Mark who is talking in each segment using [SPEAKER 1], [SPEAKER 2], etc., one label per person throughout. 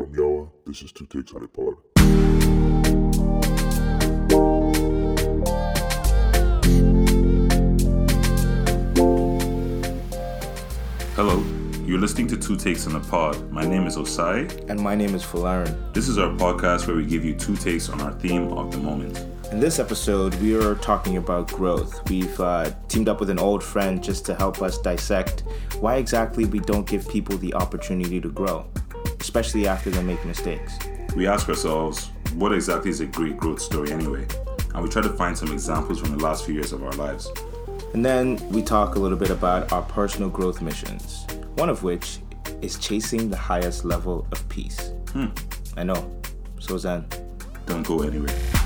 [SPEAKER 1] From Yawa, this is Two Takes on a Pod.
[SPEAKER 2] Hello, you're listening to Two Takes on a Pod. My name is Osai.
[SPEAKER 3] And my name is Falarin.
[SPEAKER 2] This is our podcast where we give you two takes on our theme of the moment.
[SPEAKER 3] In this episode, we are talking about growth. We've uh, teamed up with an old friend just to help us dissect why exactly we don't give people the opportunity to grow, especially after they make mistakes.
[SPEAKER 2] We ask ourselves, what exactly is a great growth story anyway? And we try to find some examples from the last few years of our lives.
[SPEAKER 3] And then we talk a little bit about our personal growth missions, one of which is chasing the highest level of peace.
[SPEAKER 2] Hmm.
[SPEAKER 3] I know. So Zen.
[SPEAKER 2] Don't go anywhere.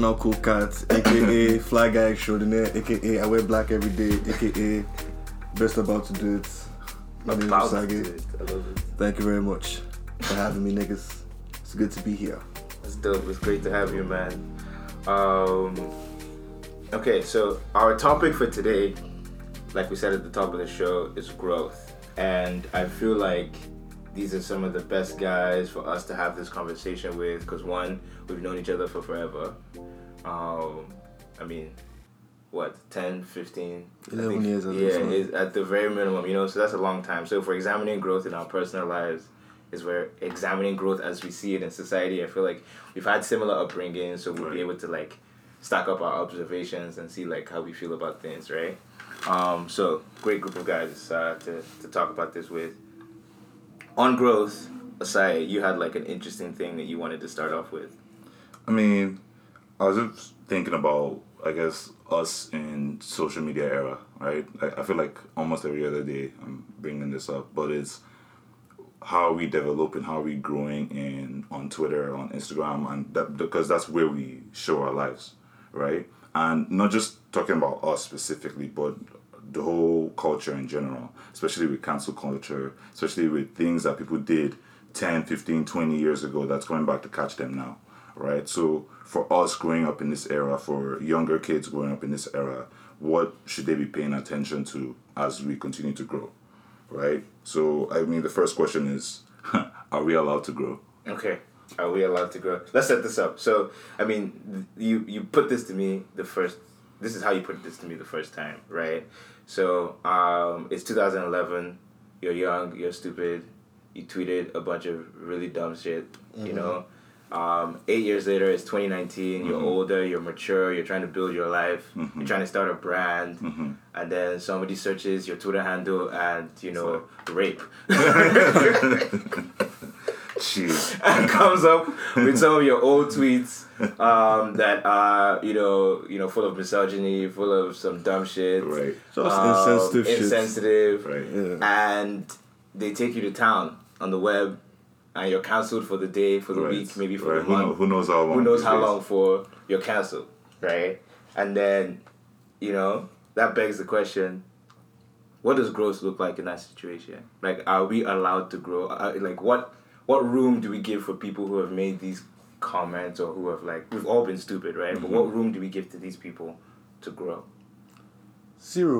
[SPEAKER 4] Professional cool cat, aka fly guy extraordinaire, aka I wear black every day, aka best about to do it. My name is
[SPEAKER 3] About to
[SPEAKER 4] Usagi.
[SPEAKER 3] it. I love it.
[SPEAKER 4] Thank you very much for having me, niggas. It's good to be here.
[SPEAKER 3] It's dope. It's great to have you, man. Um, okay, so our topic for today, like we said at the top of the show, is growth. And I feel like these are some of the best guys for us to have this conversation with because, one, we've known each other for forever. Um, I mean, what, 10, 15?
[SPEAKER 4] 11
[SPEAKER 3] think-
[SPEAKER 4] years at
[SPEAKER 3] Yeah, at the very minimum, you know, so that's a long time. So for examining growth in our personal lives, is we're examining growth as we see it in society. I feel like we've had similar upbringings, so we'll
[SPEAKER 2] Right.
[SPEAKER 3] be able to like stack up our observations and see like how we feel about things, right? Um, so great group of guys uh, to to talk about this with. On growth, aside, you had like an interesting thing that you wanted to start off with.
[SPEAKER 2] I mean, I was just thinking about, I guess, us in social media era, right? I, I feel like almost every other day I'm bringing this up, but it's how are we developing, how are we growing in on Twitter, on Instagram, and that because that's where we show our lives, right? And not just talking about us specifically, but the whole culture in general, especially with cancel culture, especially with things that people did 10, 15, 20 years ago that's coming back to catch them now, right? So for us growing up in this era, for younger kids growing up in this era, what should they be paying attention to as we continue to grow, right? So, I mean, the first question is are we allowed to grow?
[SPEAKER 3] Okay. Are we allowed to grow? Let's set this up. So, I mean, you you put this to me the first. This is how you put this to me the first time, right? So, um, it's 2011. You're young. You're stupid. You tweeted a bunch of really dumb shit. You know. Um, eight years later, it's 2019. You're older. You're mature. You're trying to build your life. You're trying to start a brand, and then somebody searches your Twitter handle and you know rape. And comes up with some of your old tweets um, that are you know you know full of misogyny, full of some dumb shit,
[SPEAKER 2] Right.
[SPEAKER 4] Just
[SPEAKER 3] um,
[SPEAKER 4] insensitive shit.
[SPEAKER 3] insensitive,
[SPEAKER 2] Right.
[SPEAKER 4] Yeah.
[SPEAKER 3] and they take you to town on the web, and you're cancelled for the day, for the
[SPEAKER 2] Right.
[SPEAKER 3] week, maybe for
[SPEAKER 2] right.
[SPEAKER 3] the
[SPEAKER 2] Who, know,
[SPEAKER 3] month.
[SPEAKER 2] who knows how long?
[SPEAKER 3] Who knows how
[SPEAKER 2] days?
[SPEAKER 3] long for? You're cancelled, right? And then, you know, that begs the question. What does growth look like in that situation? Like, are we allowed to grow? Uh, like, what what room do we give for people who have made these comments or who have like we've all been stupid, right? But
[SPEAKER 2] Mm-hmm.
[SPEAKER 3] what room do we give to these people to grow?
[SPEAKER 4] Zero.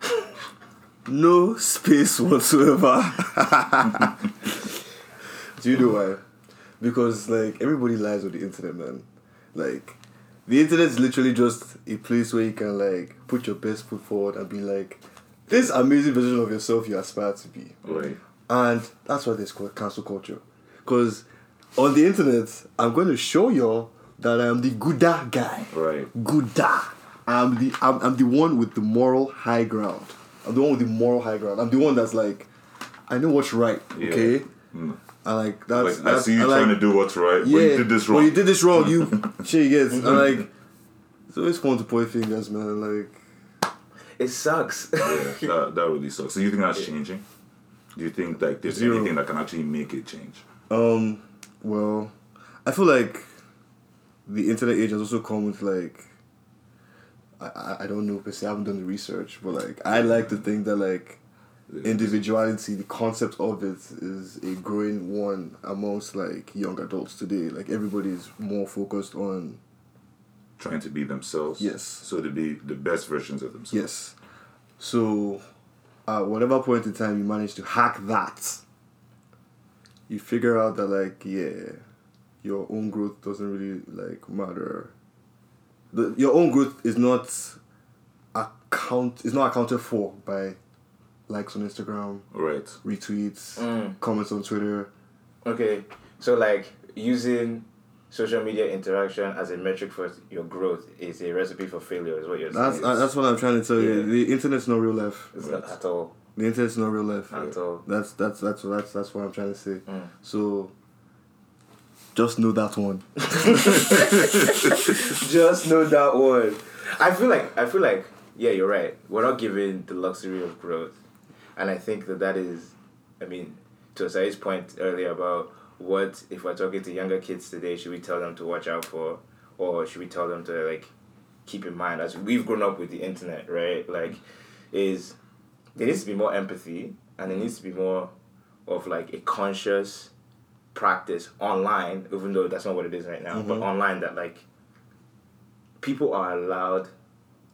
[SPEAKER 4] no space whatsoever. Do you know why? Because like everybody lies on the internet, man. Like the internet is literally just a place where you can like put your best foot forward and be like this amazing version of yourself you aspire to be.
[SPEAKER 2] Right.
[SPEAKER 4] And that's why there's called cancel culture. Because on the internet, I'm going to show y'all that I am the gooda guy.
[SPEAKER 2] Right.
[SPEAKER 4] Gooda. I'm the I'm, I'm the one with the moral high ground. I'm the one with the moral high ground. I'm the one that's like, I know what's right.
[SPEAKER 2] Yeah.
[SPEAKER 4] Okay.
[SPEAKER 2] Mm.
[SPEAKER 4] I like that's.
[SPEAKER 2] Like, I see you
[SPEAKER 4] I like,
[SPEAKER 2] trying to do what's right,
[SPEAKER 4] Yeah.
[SPEAKER 2] but you did this wrong.
[SPEAKER 4] When you did this wrong, you shit. Yes. I'm like. It's always fun to point fingers, man. Like.
[SPEAKER 3] It sucks.
[SPEAKER 2] yeah, that, that really sucks. So you think that's changing? Do you think like there's
[SPEAKER 4] Zero.
[SPEAKER 2] anything that can actually make it change?
[SPEAKER 4] Um, well, I feel like the internet age has also come with like I, I I don't know per se. I haven't done the research, but like I like to think that like individuality, the concept of it is a growing one amongst like young adults today. Like everybody's more focused on
[SPEAKER 2] trying to be themselves.
[SPEAKER 4] Yes.
[SPEAKER 2] So to be the best versions of themselves.
[SPEAKER 4] yes. So, at whatever point in time you manage to hack that, you figure out that like yeah, your own growth doesn't really like matter. The your own growth is not account is not accounted for by likes on Instagram,
[SPEAKER 2] Right.
[SPEAKER 4] retweets,
[SPEAKER 3] Mm.
[SPEAKER 4] comments on Twitter.
[SPEAKER 3] Okay, so like using social media interaction as a metric for your growth is a recipe for failure, is what you're saying.
[SPEAKER 4] uh, that's what I'm trying to tell you. The internet's not real life.
[SPEAKER 3] it's not at all.
[SPEAKER 4] The internet's not real life.
[SPEAKER 3] At all.
[SPEAKER 4] That's that's that's that's that's what I'm trying to say.
[SPEAKER 3] Mm.
[SPEAKER 4] So just know that one.
[SPEAKER 3] Just know that one. I feel like I feel like yeah, you're right. We're not given the luxury of growth, and I think that that is, I mean, to Osai's point earlier about what if we're talking to younger kids today, should we tell them to watch out for, or should we tell them to like keep in mind as we've grown up with the internet, right? Like, is there needs to be more empathy, and there needs to be more of like a conscious practice online, even though that's not what it is right now, but mm-hmm. online that like people are allowed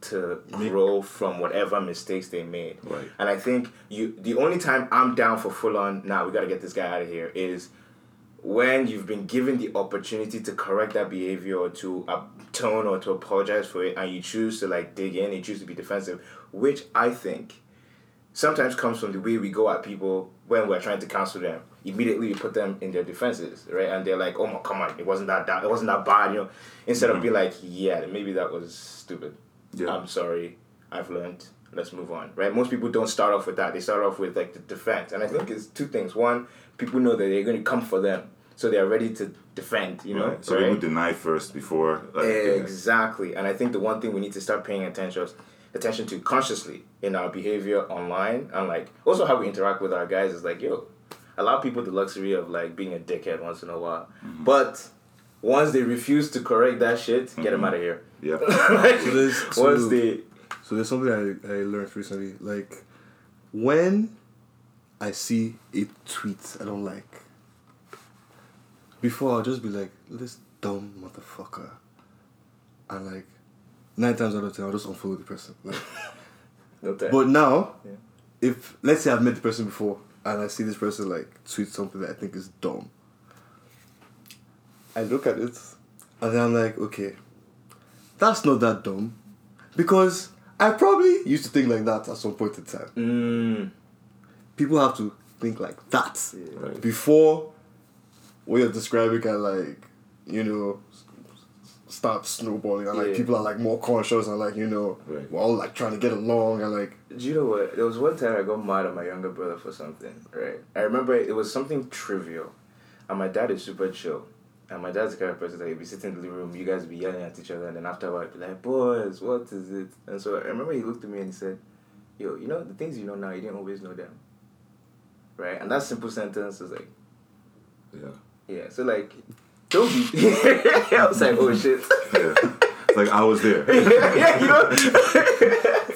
[SPEAKER 3] to grow from whatever mistakes they made.
[SPEAKER 2] Right.
[SPEAKER 3] And I think you the only time I'm down for full on now we gotta get this guy out of here is when you've been given the opportunity to correct that behavior or to atone or to apologize for it and you choose to like dig in, you choose to be defensive, which I think sometimes comes from the way we go at people when we're trying to counsel them. Immediately we put them in their defenses, right? And they're like, "Oh my, come on, it wasn't that, that it wasn't that bad," you know. Instead of mm-hmm. be like, "Yeah, maybe that was stupid.
[SPEAKER 2] Yeah.
[SPEAKER 3] I'm sorry. I've learned. Let's move on." Right? Most people don't start off with that. They start off with like the defense, and I think it's two things. One, people know that they're going to come for them, so they are ready to defend. You know,
[SPEAKER 2] Right. So
[SPEAKER 3] right?
[SPEAKER 2] would deny first before. Like, yeah.
[SPEAKER 3] Exactly. And I think the one thing we need to start paying attention attention to consciously in our behavior online and like also how we interact with our guys is like, yo, allow people the luxury of like being a dickhead once in a while.
[SPEAKER 2] Mm-hmm.
[SPEAKER 3] But once they refuse to correct that shit, get them out of here.
[SPEAKER 2] Yeah.
[SPEAKER 3] Like,
[SPEAKER 4] So there's-
[SPEAKER 3] once
[SPEAKER 4] so-
[SPEAKER 3] they
[SPEAKER 4] So there's something I, I learned recently. Like when I see a tweet I don't like, before I'll just be like, this dumb motherfucker. And like nine times out of ten I'll just unfollow the person. Like,
[SPEAKER 3] time.
[SPEAKER 4] but now
[SPEAKER 3] Yeah.
[SPEAKER 4] if let's say I've met the person before and I see this person like tweet something that I think is dumb. I look at it and then I'm like, okay, that's not that dumb. Because I probably used to think like that at some point in time.
[SPEAKER 3] mm,
[SPEAKER 4] People have to think like that
[SPEAKER 2] Right.
[SPEAKER 4] before what you're describing can like, you know, s- start snowballing and like
[SPEAKER 3] Yeah.
[SPEAKER 4] people are like more conscious and like, you know,
[SPEAKER 2] Right.
[SPEAKER 4] we're all like trying to get along and like
[SPEAKER 3] Do you know what? There was one time I got mad at my younger brother for something, right? I remember it was something trivial. And my dad is super chill. And my dad's the kind of person that he'd be sitting in the living room, you guys be yelling at each other, and then after a while, he'd be like, boys, what is it? And so I remember he looked at me and he said, yo, you know, the things you know now, you didn't always know them. Right? And that simple sentence is like,
[SPEAKER 2] Yeah.
[SPEAKER 3] yeah. So, like, don't be. I was like, oh shit.
[SPEAKER 2] Yeah. It's like I was there.
[SPEAKER 3] yeah, you know?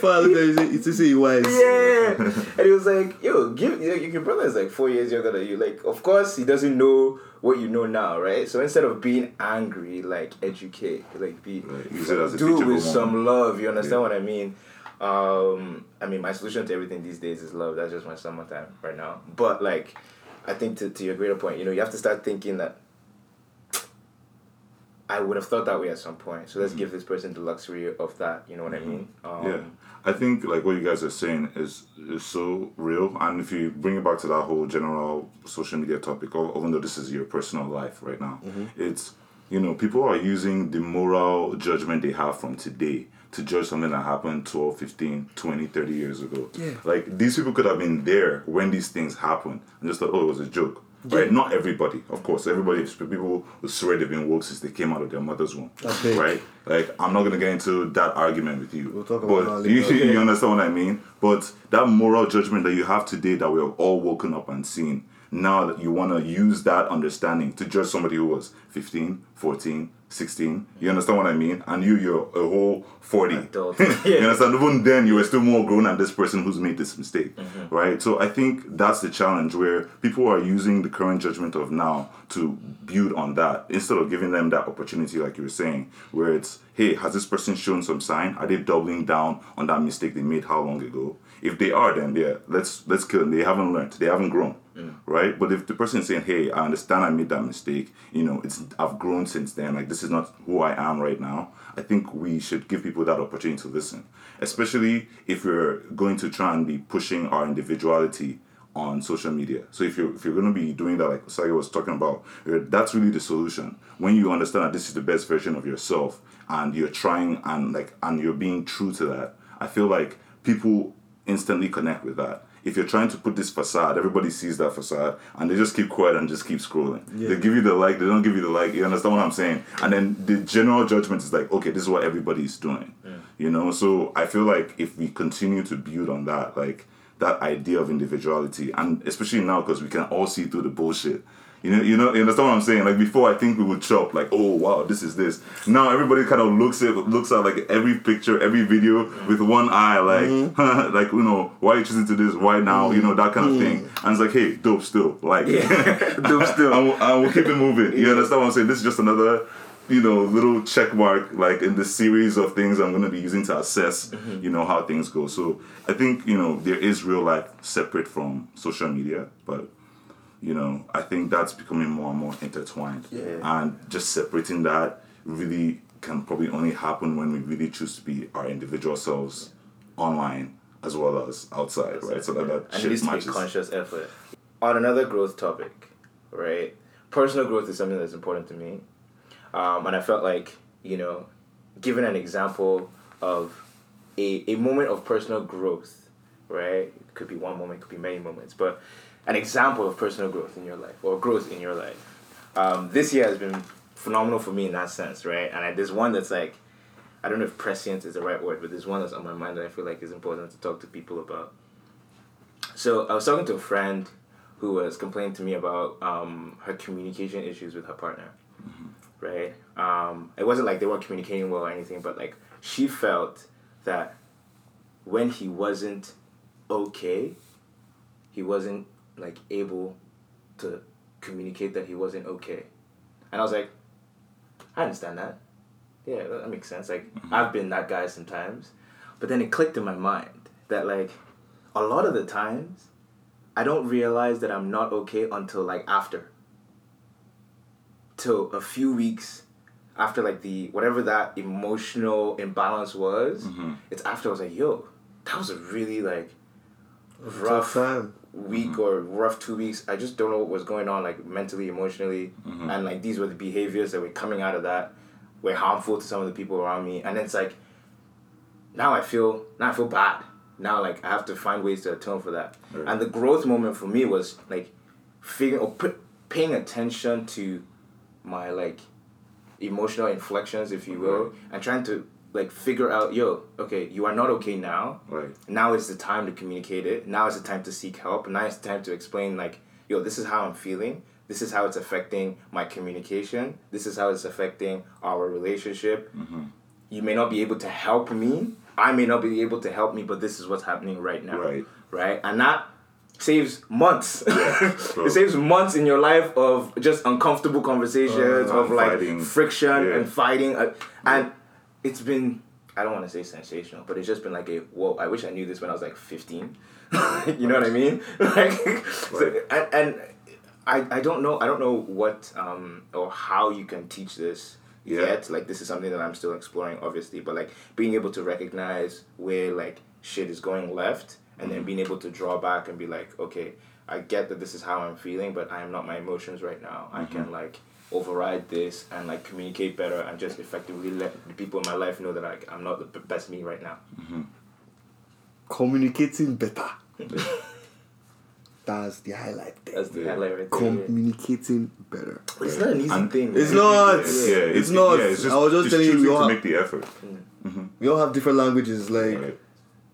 [SPEAKER 4] Father, it's to say wise.
[SPEAKER 3] Yeah. and he was like, yo, give your, your brother is like four years younger than you. Like, of course he doesn't know what you know now, right? So instead of being angry, like educate, like be
[SPEAKER 2] Right. Use it as a
[SPEAKER 3] do it with some
[SPEAKER 2] moment.
[SPEAKER 3] love. You understand
[SPEAKER 2] Yeah.
[SPEAKER 3] what I mean? Um, I mean, my solution to everything these days is love. That's just my summertime right now. But like, I think to to your greater point, you know, you have to start thinking that. I would have thought that way at some point. So let's give this person the luxury of that. You know what I mean? Um,
[SPEAKER 2] Mm-hmm. yeah. I think like what you guys are saying is is so real, and if you bring it back to that whole general social media topic, or even though this is your personal life right now, it's you know people are using the moral judgment they have from today to judge something that happened 12 15 20 30 years ago
[SPEAKER 4] Yeah.
[SPEAKER 2] like these people could have been there when these things happened and just thought oh it was a joke right not everybody of course. Everybody people who swear they've been woke since they came out of their mother's womb
[SPEAKER 4] big.
[SPEAKER 2] right? Like i'm not gonna get into that argument with you.
[SPEAKER 4] We'll talk about
[SPEAKER 2] but
[SPEAKER 4] that
[SPEAKER 2] you, you understand what I mean? But that moral judgment that you have today that we have all woken up and seen, now that you want to use that understanding to judge somebody who was 15, 14, 16. You understand what I mean? And you, you're a whole 40.
[SPEAKER 3] Adult.
[SPEAKER 2] you understand? Even then, you were still more grown than this person who's made this mistake,
[SPEAKER 3] Mm-hmm.
[SPEAKER 2] right? So I think that's the challenge where people are using the current judgment of now to build on that instead of giving them that opportunity, like you were saying, where it's, hey, has this person shown some sign? Are they doubling down on that mistake they made how long ago? If they are, then yeah, let's let's kill them. They haven't learned. They haven't grown, right? But if the person is saying, "Hey, I understand I made that mistake. You know, it's I've grown since then. Like this is not who I am right now." I think we should give people that opportunity to listen, especially if we're going to try and be pushing our individuality on social media. So if you're if you're going to be doing that, like Sagi was talking about, uh, that's really the solution. When you understand that this is the best version of yourself, and you're trying and like and you're being true to that, I feel like people instantly connect with that. If you're trying to put this facade, everybody sees that facade and they just keep quiet and just keep scrolling. They give you the like, they don't give you the like. You understand what I'm saying? And then the general judgment is like, okay, this is what everybody's doing. You know, so I feel like if we continue to build on that, like that idea of individuality, and especially now because we can all see through the bullshit. You know, you know, you understand what I'm saying? Like before, I think we would chop like, oh wow, this is this. Now everybody kind of looks at looks at like every picture, every video with one eye, like, mm-hmm. like you know, why are you choosing to this? Why now? You know that kind of thing. Mm-hmm. And it's like, hey, dope still, like, dope still. and, we'll, and we'll keep it moving. You understand what I'm saying? This is just another. You know, little check mark like in the series of things I'm gonna be using to assess, mm-hmm. you know, how things go. So I think you know there is real life separate from social media, but you know i think that's becoming more and more intertwined
[SPEAKER 3] Yeah.
[SPEAKER 2] and just separating that really can probably only happen when we really choose to be our individual selves online as well as outside right so that that
[SPEAKER 3] and it needs to be conscious effort. On another growth topic, right? Personal growth is something that's important to me, um, and I felt like you know, given an example of a a moment of personal growth, right? It could be one moment, could be many moments, but an example of personal growth in your life or growth in your life. Um, this year has been phenomenal for me in that sense, right? And I, there's one that's like, I don't know if prescient is the right word, but there's one that's on my mind that I feel like is important to talk to people about. So I was talking to a friend who was complaining to me about um, her communication issues with her partner, right? Um, it wasn't like they weren't communicating well or anything, but like she felt that when he wasn't okay, he wasn't like able to communicate that he wasn't okay. And I was like, I understand that. Yeah, that makes sense. Like mm-hmm. I've been that guy sometimes. But then it clicked in my mind that like a lot of the times I don't realize that I'm not okay until like after. Till a few weeks after like the whatever that emotional imbalance was, mm-hmm. it's after I was like, yo, that was a really like rough
[SPEAKER 4] time.
[SPEAKER 3] Week mm-hmm. or rough two weeks. I just don't know what was going on, like mentally, emotionally, mm-hmm. and like these were the behaviors that were coming out of that were harmful to some of the people around me. And it's like now I feel now I feel bad. Now like I have to find ways to atone for that.
[SPEAKER 2] Right.
[SPEAKER 3] And the growth moment for me was like figuring or paying attention to my like emotional inflections, if you will, and trying to like figure out, yo, okay, you are not okay now
[SPEAKER 2] right
[SPEAKER 3] now is the time to communicate it. Now is the time to seek help. Now is the time to explain like, yo, this is how I'm feeling. This is how it's affecting my communication. This is how it's affecting our relationship. You may not be able to help me. I may not be able to help me, but this is what's happening right now.
[SPEAKER 2] Right.
[SPEAKER 3] Right. And that saves months.
[SPEAKER 2] bro.
[SPEAKER 3] it saves months in your life of just uncomfortable conversations,
[SPEAKER 2] Uh,
[SPEAKER 3] of like
[SPEAKER 2] fighting.
[SPEAKER 3] friction
[SPEAKER 2] Yeah.
[SPEAKER 3] and fighting. Uh, and it's been I don't want to say sensational, but it's just been like a whoa. I wish I knew this when I was like fifteen. you know what I mean? Like, so, and, and I, I don't know I don't know what um or how you can teach this
[SPEAKER 2] Yeah.
[SPEAKER 3] yet. Like this is something that I'm still exploring, obviously. But like being able to recognize where like shit is going left, and then being able to draw back and be like, okay, I get that this is how I'm feeling, but I am not my emotions right now. I can like override this and like communicate better and just effectively let the people in my life know that like I'm not the best me right now. Mm-hmm.
[SPEAKER 4] Communicating better. That's the highlight there.
[SPEAKER 3] That's the
[SPEAKER 2] Yeah.
[SPEAKER 3] highlight right there. yeah.
[SPEAKER 4] Communicating better.
[SPEAKER 3] It's not an easy
[SPEAKER 2] And-
[SPEAKER 3] thing.
[SPEAKER 4] It's
[SPEAKER 3] man.
[SPEAKER 4] not.
[SPEAKER 2] yeah,
[SPEAKER 4] It's not.
[SPEAKER 2] yeah, it's
[SPEAKER 4] I was just
[SPEAKER 2] it's
[SPEAKER 4] telling you,
[SPEAKER 2] choosing
[SPEAKER 4] we
[SPEAKER 2] to
[SPEAKER 4] all-
[SPEAKER 2] make the effort mm. mm-hmm.
[SPEAKER 4] We all have different languages. Like,
[SPEAKER 2] right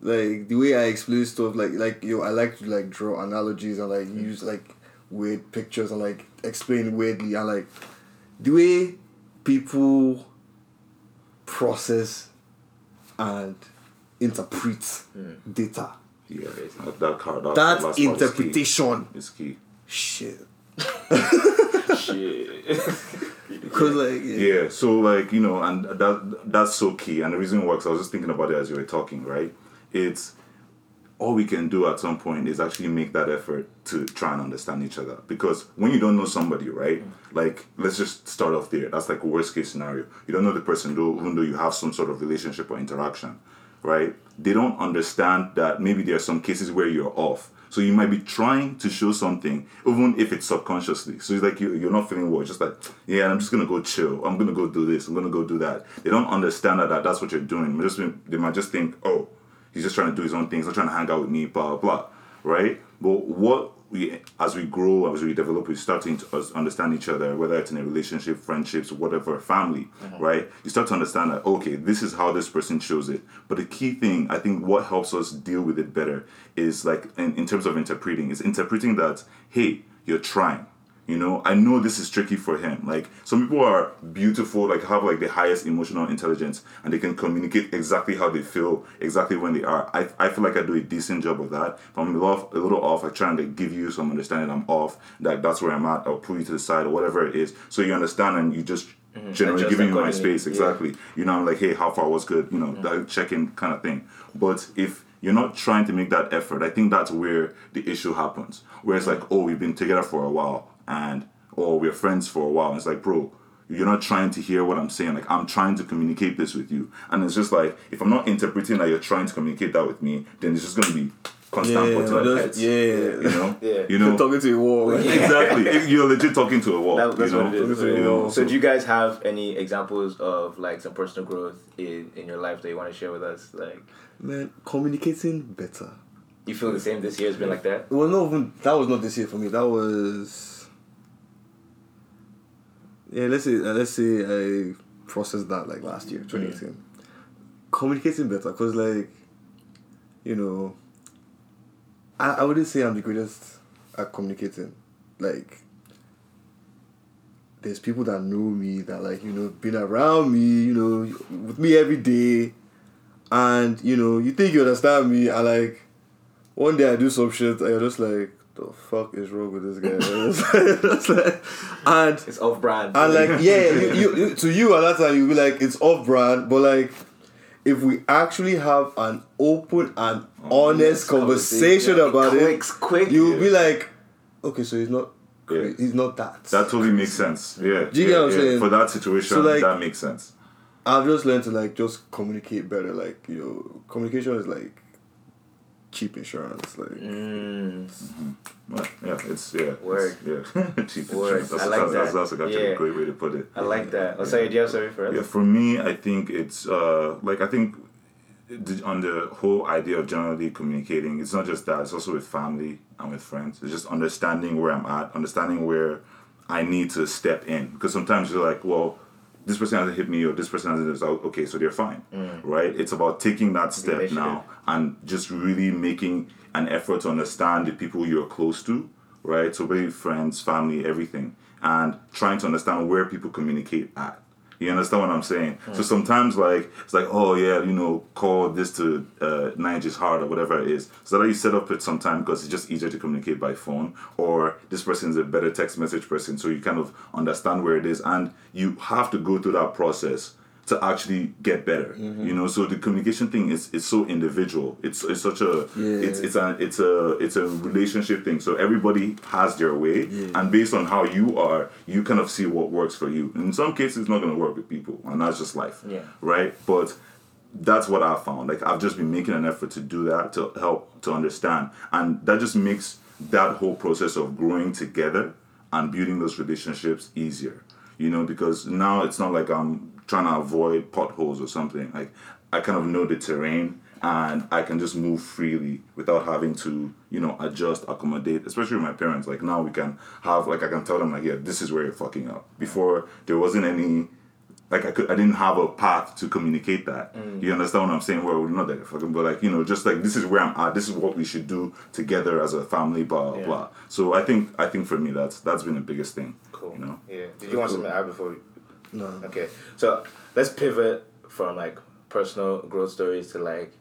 [SPEAKER 4] like the way I explain stuff. Like, like yo, I like to like draw analogies and like use like weird pictures and like explain weirdly and like the way people process and interpret
[SPEAKER 3] Hmm.
[SPEAKER 4] data.
[SPEAKER 2] Yeah, that, that, that,
[SPEAKER 4] That
[SPEAKER 2] last is key.
[SPEAKER 4] interpretation,
[SPEAKER 2] is key.
[SPEAKER 4] shit.
[SPEAKER 3] Shit.
[SPEAKER 4] Because like yeah.
[SPEAKER 2] Yeah, so like you know, and that that's so key. And the reason why, 'cause I was just thinking about it as you were talking, right? It's all we can do at some point is actually make that effort to try and understand each other. Because when you don't know somebody, right? Like let's just start off there. That's like a worst case scenario. You don't know the person, though, even though you have some sort of relationship or interaction, right? They don't understand that maybe there are some cases where you're off. So you might be trying to show something, even if it's subconsciously. So it's like you, you're not feeling well. It's just like, yeah, I'm just gonna go chill. I'm gonna go do this. I'm gonna go do that. They don't understand that, that that's what you're doing. They might just think, oh, he's just trying to do his own things. Not trying to hang out with me. Blah blah. blah right? But what we, as we grow, as we develop, we start to understand each other, whether it's in a relationship, friendships, whatever, family, mm-hmm. right? You start to understand that, okay, this is how this person shows it. But the key thing, I think, what helps us deal with it better is like, in, in terms of interpreting, is interpreting that, hey, you're trying. You know, I know this is tricky for him. Like some people are beautiful, like have like the highest emotional intelligence, and they can communicate exactly how they feel, exactly when they are. I, I feel like I do a decent job of that. If I'm a little, off, a little off, I try and like, give you some understanding. I'm off. That that's where I'm at. I'll pull you to the side or whatever it is, so you understand and you just mm-hmm. generally
[SPEAKER 3] Adjust
[SPEAKER 2] giving you my space
[SPEAKER 3] yeah.
[SPEAKER 2] exactly. You know, I'm like, hey, how far was good? You know, mm-hmm. that check-in kind of thing. But if you're not trying to make that effort, I think that's where the issue happens. Where it's like, oh, we've been together for a while and or we're friends for a while. And it's like, bro, you're not trying to hear what I'm saying. Like I'm trying to communicate this with you. And it's just like if I'm not interpreting that you're trying to communicate that with me, then it's just gonna be constant
[SPEAKER 4] Yeah,
[SPEAKER 2] butting of heads.
[SPEAKER 4] yeah.
[SPEAKER 2] You know?
[SPEAKER 3] Yeah.
[SPEAKER 2] You
[SPEAKER 4] You're
[SPEAKER 2] know?
[SPEAKER 4] talking to a wall. right?
[SPEAKER 2] exactly. If You're legit talking to a wall.
[SPEAKER 3] That, that's
[SPEAKER 2] you know?
[SPEAKER 3] what it is. That's
[SPEAKER 2] You know,
[SPEAKER 3] So, do you guys have any examples of like some personal growth in, in your life that you want to share with us? Like,
[SPEAKER 4] Man, communicating better.
[SPEAKER 3] you feel the same this year has been like that?
[SPEAKER 4] Well, no, that was not this year for me. That was yeah. Let's say uh, let's say I processed that like last year, twenty eighteen. Communicating better, cause like, you know, I I wouldn't say I'm the greatest at communicating. Like, there's people that know me that like you know been around me, you know, with me every day, and you know you think you understand me, and like one day I do some shit and you're just like, the fuck is wrong with this guy? And
[SPEAKER 3] It's off brand.
[SPEAKER 4] and like yeah, you, you, you to you at that time you'll be like it's off brand, but like if we actually have an open and mm, honest conversation
[SPEAKER 3] conversation.
[SPEAKER 4] about it,
[SPEAKER 3] Quick, quick.
[SPEAKER 4] you'll be like, okay, so he's not,
[SPEAKER 2] Yeah.
[SPEAKER 4] he's not that.
[SPEAKER 2] That totally makes sense. Yeah.
[SPEAKER 4] Do you
[SPEAKER 2] yeah,
[SPEAKER 4] get what I'm
[SPEAKER 2] yeah.
[SPEAKER 4] saying?
[SPEAKER 2] For that situation,
[SPEAKER 4] So, like-
[SPEAKER 2] that makes sense.
[SPEAKER 4] I've just learned to like just communicate better. Like you know, communication is like cheap insurance. Like
[SPEAKER 3] Mm,
[SPEAKER 2] Well, yeah, it's yeah.
[SPEAKER 3] Word.
[SPEAKER 2] It's, yeah. Cheap
[SPEAKER 3] Word.
[SPEAKER 2] insurance. That's,
[SPEAKER 3] I like
[SPEAKER 2] that's, that's,
[SPEAKER 3] that.
[SPEAKER 2] that's actually
[SPEAKER 3] Yeah.
[SPEAKER 2] a great way to put it.
[SPEAKER 3] I like that. Oh, sorry, do you have something for us?
[SPEAKER 2] Yeah, for me, I think it's uh like I think on the whole idea of generally communicating, it's not just that. It's also with family and with friends. It's just understanding where I'm at, understanding where I need to step in. Because sometimes you're like, well, this person hasn't hit me or this person hasn't. So okay, so they're fine, mm. right? It's about taking that step now and just really making an effort to understand the people you're close to, right? So maybe friends, family, everything, and trying to understand where people communicate at. You understand what I'm saying? So sometimes like it's like, oh yeah, you know, call this to uh Nigel's hard or whatever it is. So that you set up it sometime because it's just easier to communicate by phone or this person is a better text message person. So you kind of understand where it is and you have to go through that process to actually get better. You mm-hmm. know, so the communication thing is is so individual. It's it's such a
[SPEAKER 4] Yeah.
[SPEAKER 2] it's it's a it's a it's a relationship thing. So everybody has their way, and based on how you are, you kind of see what works for you. In some cases, it's not going to work with people, and that's just life.
[SPEAKER 3] Yeah.
[SPEAKER 2] Right. But that's what I found. Like I've just been making an effort to do that to help to understand, and that just makes that whole process of growing together and building those relationships easier. You know, because now it's not like I'm trying to avoid potholes or something. Like I kind of know the terrain and I can just move freely without having to, you know, adjust, accommodate, especially with my parents. Like now we can have like I can tell them like, yeah, this is where you're fucking up. Before there wasn't any like I could I didn't have a path to communicate that. Mm. You understand what I'm saying? Well, not that fucking, but like you know, just like this is where I'm at. This is what we should do together as a family. Blah blah.
[SPEAKER 3] Yeah.
[SPEAKER 2] blah. So I think I think for me that's that's been the biggest thing.
[SPEAKER 3] Cool.
[SPEAKER 2] You know.
[SPEAKER 3] Yeah. Did you want something to add before we
[SPEAKER 4] No.
[SPEAKER 3] Okay, so let's pivot from like personal growth stories to like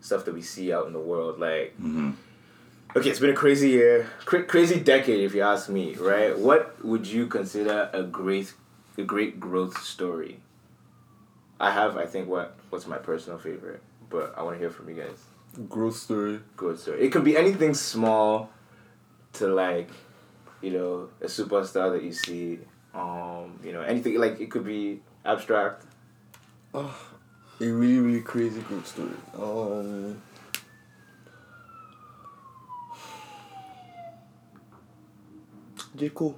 [SPEAKER 3] stuff that we see out in the world. Like, mm-hmm. okay, it's been a crazy year, cra- crazy decade, if you ask me. Right? What would you consider a great, a great growth story? I have, I think, what what's my personal favorite, but I want to hear from you guys.
[SPEAKER 4] Growth story.
[SPEAKER 3] Growth story. It could be anything small, to like, you know, a superstar that you see. Um, you know, anything like it could be abstract.
[SPEAKER 4] A really, really crazy growth story. Um. J. Cole.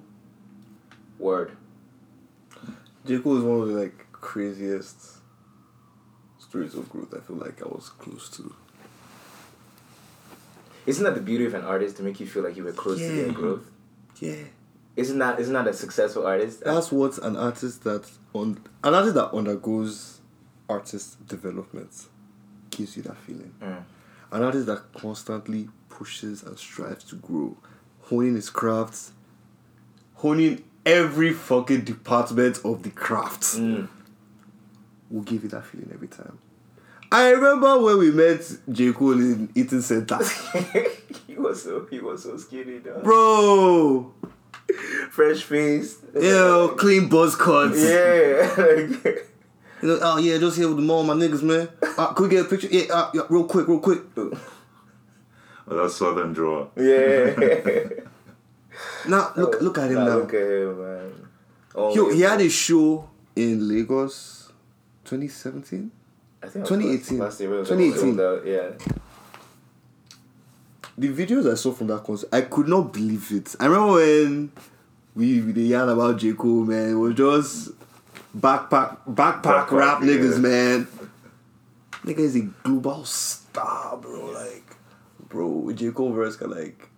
[SPEAKER 3] Word.
[SPEAKER 4] J. Cole is one of the like craziest stories of growth I feel like I was close to.
[SPEAKER 3] Isn't that the beauty of an artist to make you feel like you were close to their growth?
[SPEAKER 4] Yeah.
[SPEAKER 3] Isn't that isn't that a successful artist?
[SPEAKER 4] That's what an artist that on an artist that undergoes artist development gives you that feeling.
[SPEAKER 3] Mm.
[SPEAKER 4] An artist that constantly pushes and strives to grow, honing his crafts, honing every fucking department of the craft
[SPEAKER 3] Mm.
[SPEAKER 4] will give you that feeling every time. I remember when we met J. Cole in Eaton Centre.
[SPEAKER 3] he was so he was so skinny, though.
[SPEAKER 4] Bro!
[SPEAKER 3] Fresh face.
[SPEAKER 4] Yo, clean buzz cuts.
[SPEAKER 3] Yeah.
[SPEAKER 4] You know, oh yeah, just here with the mall, my niggas, man. Uh, could we get a picture? Yeah, uh, yeah, real quick, real quick.
[SPEAKER 2] Oh, that's Southern draw.
[SPEAKER 3] yeah.
[SPEAKER 4] Now look, look at him
[SPEAKER 3] Nah,
[SPEAKER 4] now.
[SPEAKER 3] Look at him, man. Oh,
[SPEAKER 4] Yo, he had a show in Lagos, 2017.
[SPEAKER 3] I think it was
[SPEAKER 4] 2018.
[SPEAKER 3] Last year, it was
[SPEAKER 4] 2018.
[SPEAKER 3] sold Yeah.
[SPEAKER 4] The videos I saw from that concert, I could not believe it. I remember when we we dey yarn about J Cole, man. It was just backpack backpack,
[SPEAKER 2] Backpack,
[SPEAKER 4] rap
[SPEAKER 2] yeah.
[SPEAKER 4] niggas, man. Nigga is a global star, bro. Like, bro, J Cole verse can like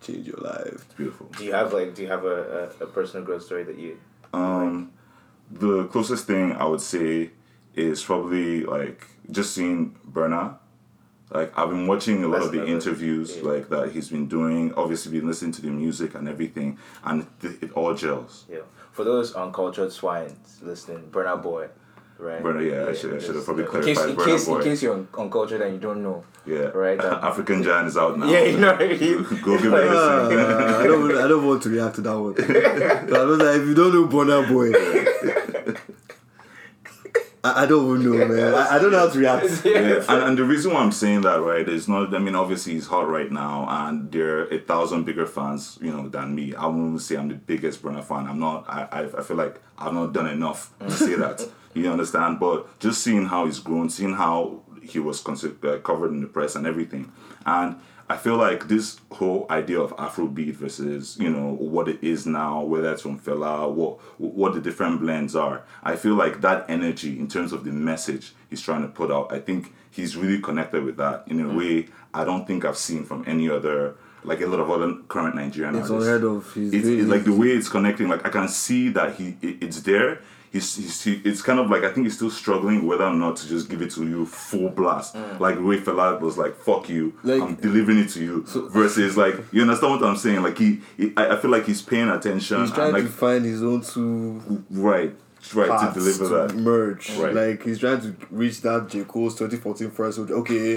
[SPEAKER 4] change your life.
[SPEAKER 2] It's Beautiful.
[SPEAKER 3] Do you have like do you have a, a, a personal growth story that you
[SPEAKER 2] Um, the closest thing I would say is probably like just seeing Burna. Like I've been watching a lot
[SPEAKER 3] That's
[SPEAKER 2] of the
[SPEAKER 3] another-
[SPEAKER 2] interviews
[SPEAKER 3] yeah.
[SPEAKER 2] like that he's been doing. Obviously, been listening to the music and everything, and it, it all gels.
[SPEAKER 3] Yeah. For those uncultured swines listening, Burna Boy, right?
[SPEAKER 2] Burna, yeah, I should- I should have
[SPEAKER 3] just-
[SPEAKER 2] probably
[SPEAKER 3] in case,
[SPEAKER 2] clarified
[SPEAKER 3] in
[SPEAKER 2] Burna
[SPEAKER 3] case,
[SPEAKER 2] Boy.
[SPEAKER 3] In case you're uncultured and you don't know.
[SPEAKER 2] Yeah,
[SPEAKER 3] Right, um,
[SPEAKER 2] African Giant is out now.
[SPEAKER 3] Yeah, you know what I mean?
[SPEAKER 2] Go give it a
[SPEAKER 4] Uh,
[SPEAKER 2] listen.
[SPEAKER 4] I don't I don't want to react to that one. I was like, if you don't know Burna Boy, I, I don't even know, man. I, I don't know how to react.
[SPEAKER 2] yeah, and, and the reason why I'm saying that, right, is not. I mean, obviously he's hot right now, and there are a thousand bigger fans, you know, than me. I wouldn't say I'm the biggest Burna fan. I'm not. I, I, I feel like I've not done enough to say that. You understand? But just seeing how he's grown, seeing how he was considered, uh, covered in the press and everything, and I feel like this whole idea of Afrobeat versus you know what it is now, whether it's from Fela, what what the different blends are. I feel like that energy in terms of the message he's trying to put out. I think he's really connected with that in a mm. way I don't think I've seen from any other like a lot of other current Nigerian
[SPEAKER 4] It's
[SPEAKER 2] artists.
[SPEAKER 4] unheard of. He's
[SPEAKER 2] It's, it's like the way it's connecting. Like I can see that he it, it's there. He's, he's he, it's kind of like I think he's still struggling whether or not to just give it to you full blast. Mm. Like Ray Fela was like, "Fuck you,
[SPEAKER 4] Like-
[SPEAKER 2] I'm delivering it to you." versus like you understand what I'm saying? Like he, he I, I feel like he's paying attention.
[SPEAKER 4] He's
[SPEAKER 2] and
[SPEAKER 4] trying
[SPEAKER 2] like
[SPEAKER 4] to find his own two
[SPEAKER 2] right, right to deliver
[SPEAKER 4] to
[SPEAKER 2] that.
[SPEAKER 4] merge.
[SPEAKER 2] Right.
[SPEAKER 4] Like he's trying to reach that J Cole's 2014 first. Okay,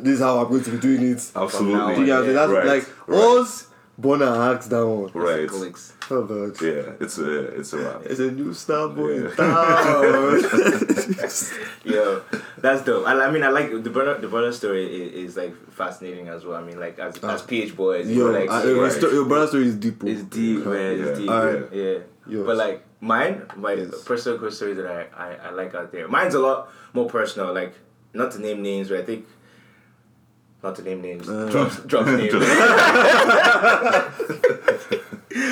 [SPEAKER 4] this is how I'm going to be doing it.
[SPEAKER 2] Absolutely.
[SPEAKER 4] Do you get it? That's
[SPEAKER 2] Right,
[SPEAKER 4] like
[SPEAKER 2] right.
[SPEAKER 4] us. Burna asked that one.
[SPEAKER 2] Right.
[SPEAKER 3] Clicks.
[SPEAKER 4] Oh.
[SPEAKER 2] Yeah, it's a it's a wrap.
[SPEAKER 4] It's a new star boy
[SPEAKER 2] Yeah.
[SPEAKER 4] in town.
[SPEAKER 3] Yo, that's dope. I, I mean, I like the Burna. The Burna story is, is like fascinating as well. I mean, like as as ah. PH boys,
[SPEAKER 4] Yo,
[SPEAKER 3] like
[SPEAKER 4] I,
[SPEAKER 3] yeah,
[SPEAKER 4] your, sto- your brother story is deep. oh.
[SPEAKER 3] it's deep, man. It's
[SPEAKER 2] Yeah.
[SPEAKER 3] deep.
[SPEAKER 4] Alright.
[SPEAKER 3] Yeah.
[SPEAKER 4] Yours.
[SPEAKER 3] But like mine, my
[SPEAKER 4] Yes.
[SPEAKER 3] personal story that I, I I like out there. Mine's a lot more personal. Like not to name names, but I think. Not to name names.
[SPEAKER 4] Uh.
[SPEAKER 3] drops, no, I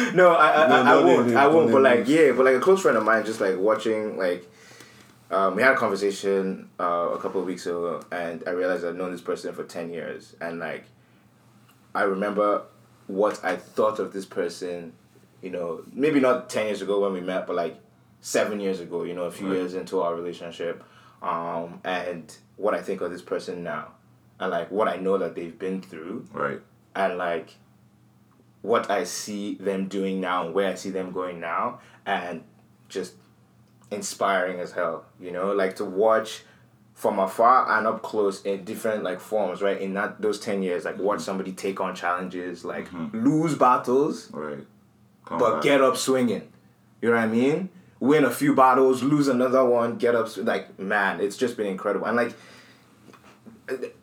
[SPEAKER 3] I,
[SPEAKER 4] No,
[SPEAKER 3] I, I
[SPEAKER 4] don't name
[SPEAKER 3] won't. I won't. But like,
[SPEAKER 4] names.
[SPEAKER 3] yeah, but like a close friend of mine, just like watching, like, um, we had a conversation uh, a couple of weeks ago, and I realized I've known this person for ten years, and like, I remember what I thought of this person, you know, maybe not ten years ago when we met, but like seven years ago, you know, a few
[SPEAKER 2] Right.
[SPEAKER 3] years into our relationship, um, and what I think of this person now, and like what I know that they've been through,
[SPEAKER 2] Right.
[SPEAKER 3] and like what I see them doing now and where I see them going now, and just inspiring as hell. You know, like to watch from afar and up close in different like forms, right? In that those ten years, like watch mm-hmm. somebody take on challenges, like mm-hmm. lose battles,
[SPEAKER 2] Right. Come
[SPEAKER 3] but
[SPEAKER 2] back.
[SPEAKER 3] get up swinging. You know what I mean? Win a few battles, lose another one, get up. Like man, it's just been incredible. And like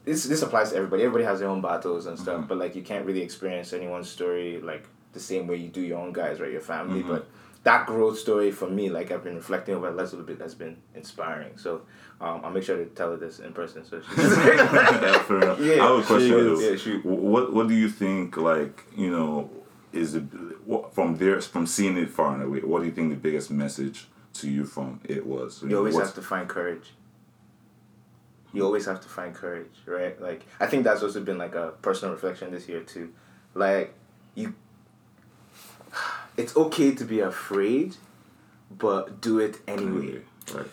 [SPEAKER 3] this, this applies to everybody. Everybody has their own battles and stuff, but like you can't really experience anyone's story like the same way you do your own guys, right? Your family, but. That growth story for me, like I've been reflecting over the last little bit, has been inspiring. So um, I'll make sure to tell her this in person. So she's
[SPEAKER 2] yeah, fair enough.
[SPEAKER 3] Yeah.
[SPEAKER 2] I have a question. Though.
[SPEAKER 3] Yeah, shoot.
[SPEAKER 2] What What do you think? Like you know, is the what, from there from seeing it far and away? What do you think the biggest message to you from it was?
[SPEAKER 3] you always have to find courage. You always have to find courage, right? Like I think that's also been like a personal reflection this year too. Like you it's okay to be afraid, but do it anyway.
[SPEAKER 2] Right.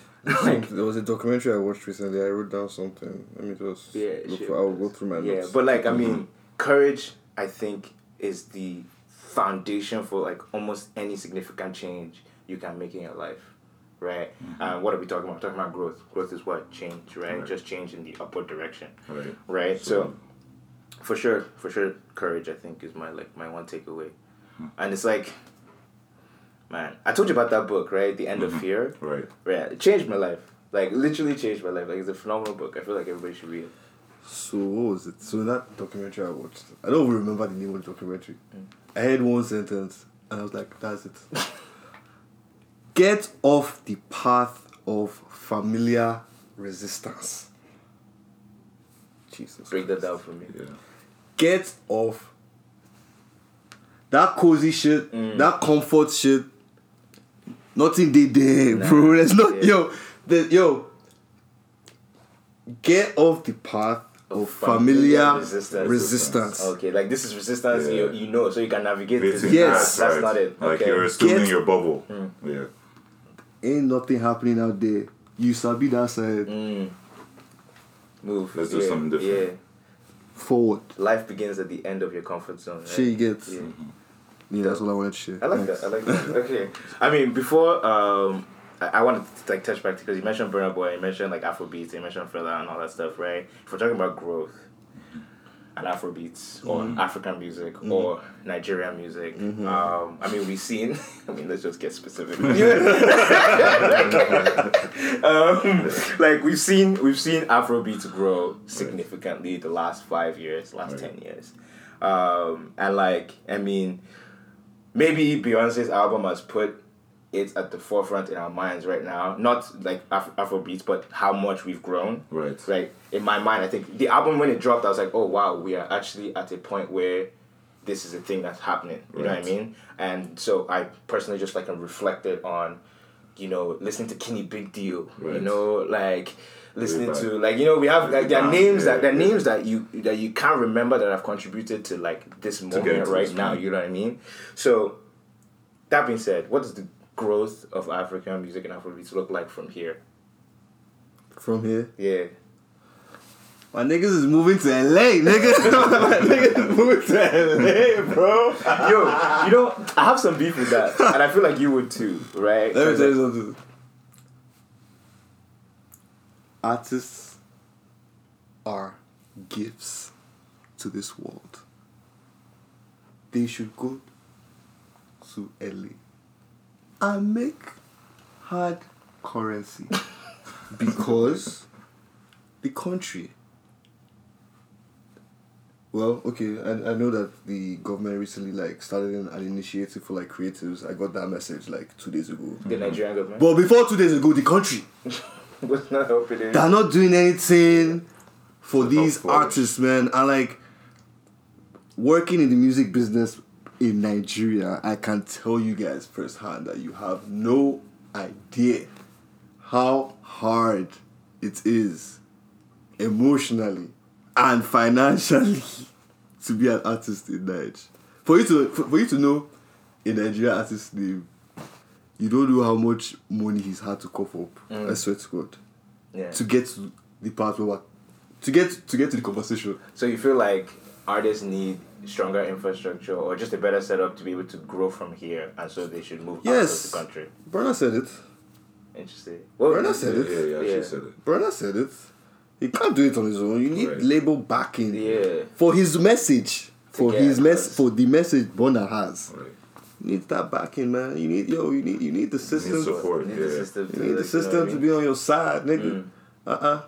[SPEAKER 3] like
[SPEAKER 4] there was a documentary I watched recently. I wrote down something. Let me just
[SPEAKER 3] yeah,
[SPEAKER 4] look
[SPEAKER 3] sure.
[SPEAKER 4] for. I'll go through my
[SPEAKER 3] Yeah,
[SPEAKER 4] notes.
[SPEAKER 3] but like I mean, mm-hmm. courage I think is the foundation for like almost any significant change you can make in your life. Right? And what are we talking about? We're talking about growth. Growth is what? Change, right?
[SPEAKER 2] Right.
[SPEAKER 3] Just change in the upward direction.
[SPEAKER 2] Right.
[SPEAKER 3] right
[SPEAKER 2] So-
[SPEAKER 3] so for sure for sure courage i think is my like my one takeaway hmm. and it's like man i told you about that book right the end of mm-hmm. fear
[SPEAKER 2] Right.
[SPEAKER 3] right it changed my life like literally changed my life like it's a phenomenal book i feel like everybody should read it
[SPEAKER 4] So what was it? So that documentary I watched, I don't remember the name of the documentary.
[SPEAKER 3] Mm.
[SPEAKER 4] I heard one sentence and I was like, "That's it." Get off the path of familiar resistance. Jesus.
[SPEAKER 3] break that down for me
[SPEAKER 2] Yeah.
[SPEAKER 4] Get off that cozy shit,
[SPEAKER 3] Mm.
[SPEAKER 4] that comfort shit. Nothing they there, bro. There's not
[SPEAKER 3] Yeah.
[SPEAKER 4] yo, the, yo. Get off the path of familiar
[SPEAKER 3] resistance.
[SPEAKER 4] resistance.
[SPEAKER 3] okay like this is resistance
[SPEAKER 2] Yeah.
[SPEAKER 3] you, you know so you can navigate this
[SPEAKER 4] Yes.
[SPEAKER 2] facts,
[SPEAKER 3] that's
[SPEAKER 2] right.
[SPEAKER 3] not it
[SPEAKER 2] Like
[SPEAKER 3] okay.
[SPEAKER 2] you're still in your bubble.
[SPEAKER 3] Mm.
[SPEAKER 2] Yeah.
[SPEAKER 4] Ain't nothing happening out there. You sabi that side.
[SPEAKER 3] mm. move
[SPEAKER 2] Let's do something different.
[SPEAKER 3] yeah
[SPEAKER 4] Forward.
[SPEAKER 3] life begins at the end of your comfort zone right?
[SPEAKER 4] She gets.
[SPEAKER 3] yeah.
[SPEAKER 4] Yeah, that's what I wanted to share.
[SPEAKER 3] I like
[SPEAKER 4] Thanks.
[SPEAKER 3] that. I like that. Okay. I mean, before um, I, I wanted to like touch back because you mentioned Burna Boy, you mentioned like Afrobeats, you mentioned Fela and all that stuff, right? If we're talking about growth and Afrobeats or African music or Nigerian music, um, I mean, we've seen. I mean, let's just get specific. um, like we've seen, we've seen Afrobeats grow significantly the last five years, last
[SPEAKER 2] Right.
[SPEAKER 3] ten years, um, and like I mean maybe Beyonce's album has put it at the forefront in our minds right now. Not like Af- Afrobeats, but how much we've grown.
[SPEAKER 2] Right.
[SPEAKER 3] Like In my mind, I think the album when it dropped, I was like, oh wow, we are actually at a point where this is a thing that's happening. You know what I mean? And so I personally just like reflected on, you know, listening to Kenny Big Deal.
[SPEAKER 2] Right.
[SPEAKER 3] You know, like listening to like you know we have like there are names
[SPEAKER 2] back,
[SPEAKER 3] that there are
[SPEAKER 2] yeah.
[SPEAKER 3] names that you that you can't remember that have contributed to like this moment right now. You know what I mean? So that being said, what does the growth of African music and Afrobeats look like from here?
[SPEAKER 4] From here.
[SPEAKER 3] Yeah.
[SPEAKER 4] My niggas is moving to LA, nigga. My niggas is moving to LA, bro.
[SPEAKER 3] Yo, you know, I have some beef with that, and I feel like you would too, right?
[SPEAKER 4] Let me tell you something. Artists are gifts to this world. They should go to LA and make hard currency because the country. Well, okay, I, I know that the government recently like started an, an initiative for like creatives. I got that message like two days ago.
[SPEAKER 3] the mm-hmm. Nigerian government
[SPEAKER 4] But before two days ago, the country
[SPEAKER 3] was not helping
[SPEAKER 4] they're not doing anything for these artists, man. And like working in the music business in Nigeria, I can tell you guys firsthand that you have no idea how hard it is emotionally and financially to be an artist in Nigeria. For you to for, you to know a Nigerian artist's name, you don't know how much money he's had to cough up. Mm. I swear to God
[SPEAKER 3] Yeah.
[SPEAKER 4] to get to the part where to get to get to the conversation.
[SPEAKER 3] So you feel like artists need stronger infrastructure or just a better setup to be able to grow from here, and so they should move
[SPEAKER 4] Yes.
[SPEAKER 3] across the country.
[SPEAKER 4] Burna said it.
[SPEAKER 3] Interesting. Well,
[SPEAKER 4] Burna said
[SPEAKER 2] Yeah,
[SPEAKER 4] it.
[SPEAKER 2] yeah, yeah,
[SPEAKER 3] Yeah.
[SPEAKER 2] she said it.
[SPEAKER 4] Burna said it. He can't do it on his own. You need
[SPEAKER 2] Right.
[SPEAKER 4] label backing
[SPEAKER 3] Yeah.
[SPEAKER 4] for his message. For his mess, for the message Burna has.
[SPEAKER 2] Right.
[SPEAKER 4] You need that backing, man. You need yo. You need you need the system.
[SPEAKER 2] Need support.
[SPEAKER 3] Need
[SPEAKER 2] yeah.
[SPEAKER 3] the system.
[SPEAKER 4] You
[SPEAKER 3] to,
[SPEAKER 4] need the
[SPEAKER 3] like, you know
[SPEAKER 4] system
[SPEAKER 3] what
[SPEAKER 4] to be on your side, nigga.
[SPEAKER 3] Mm.
[SPEAKER 4] Uh uh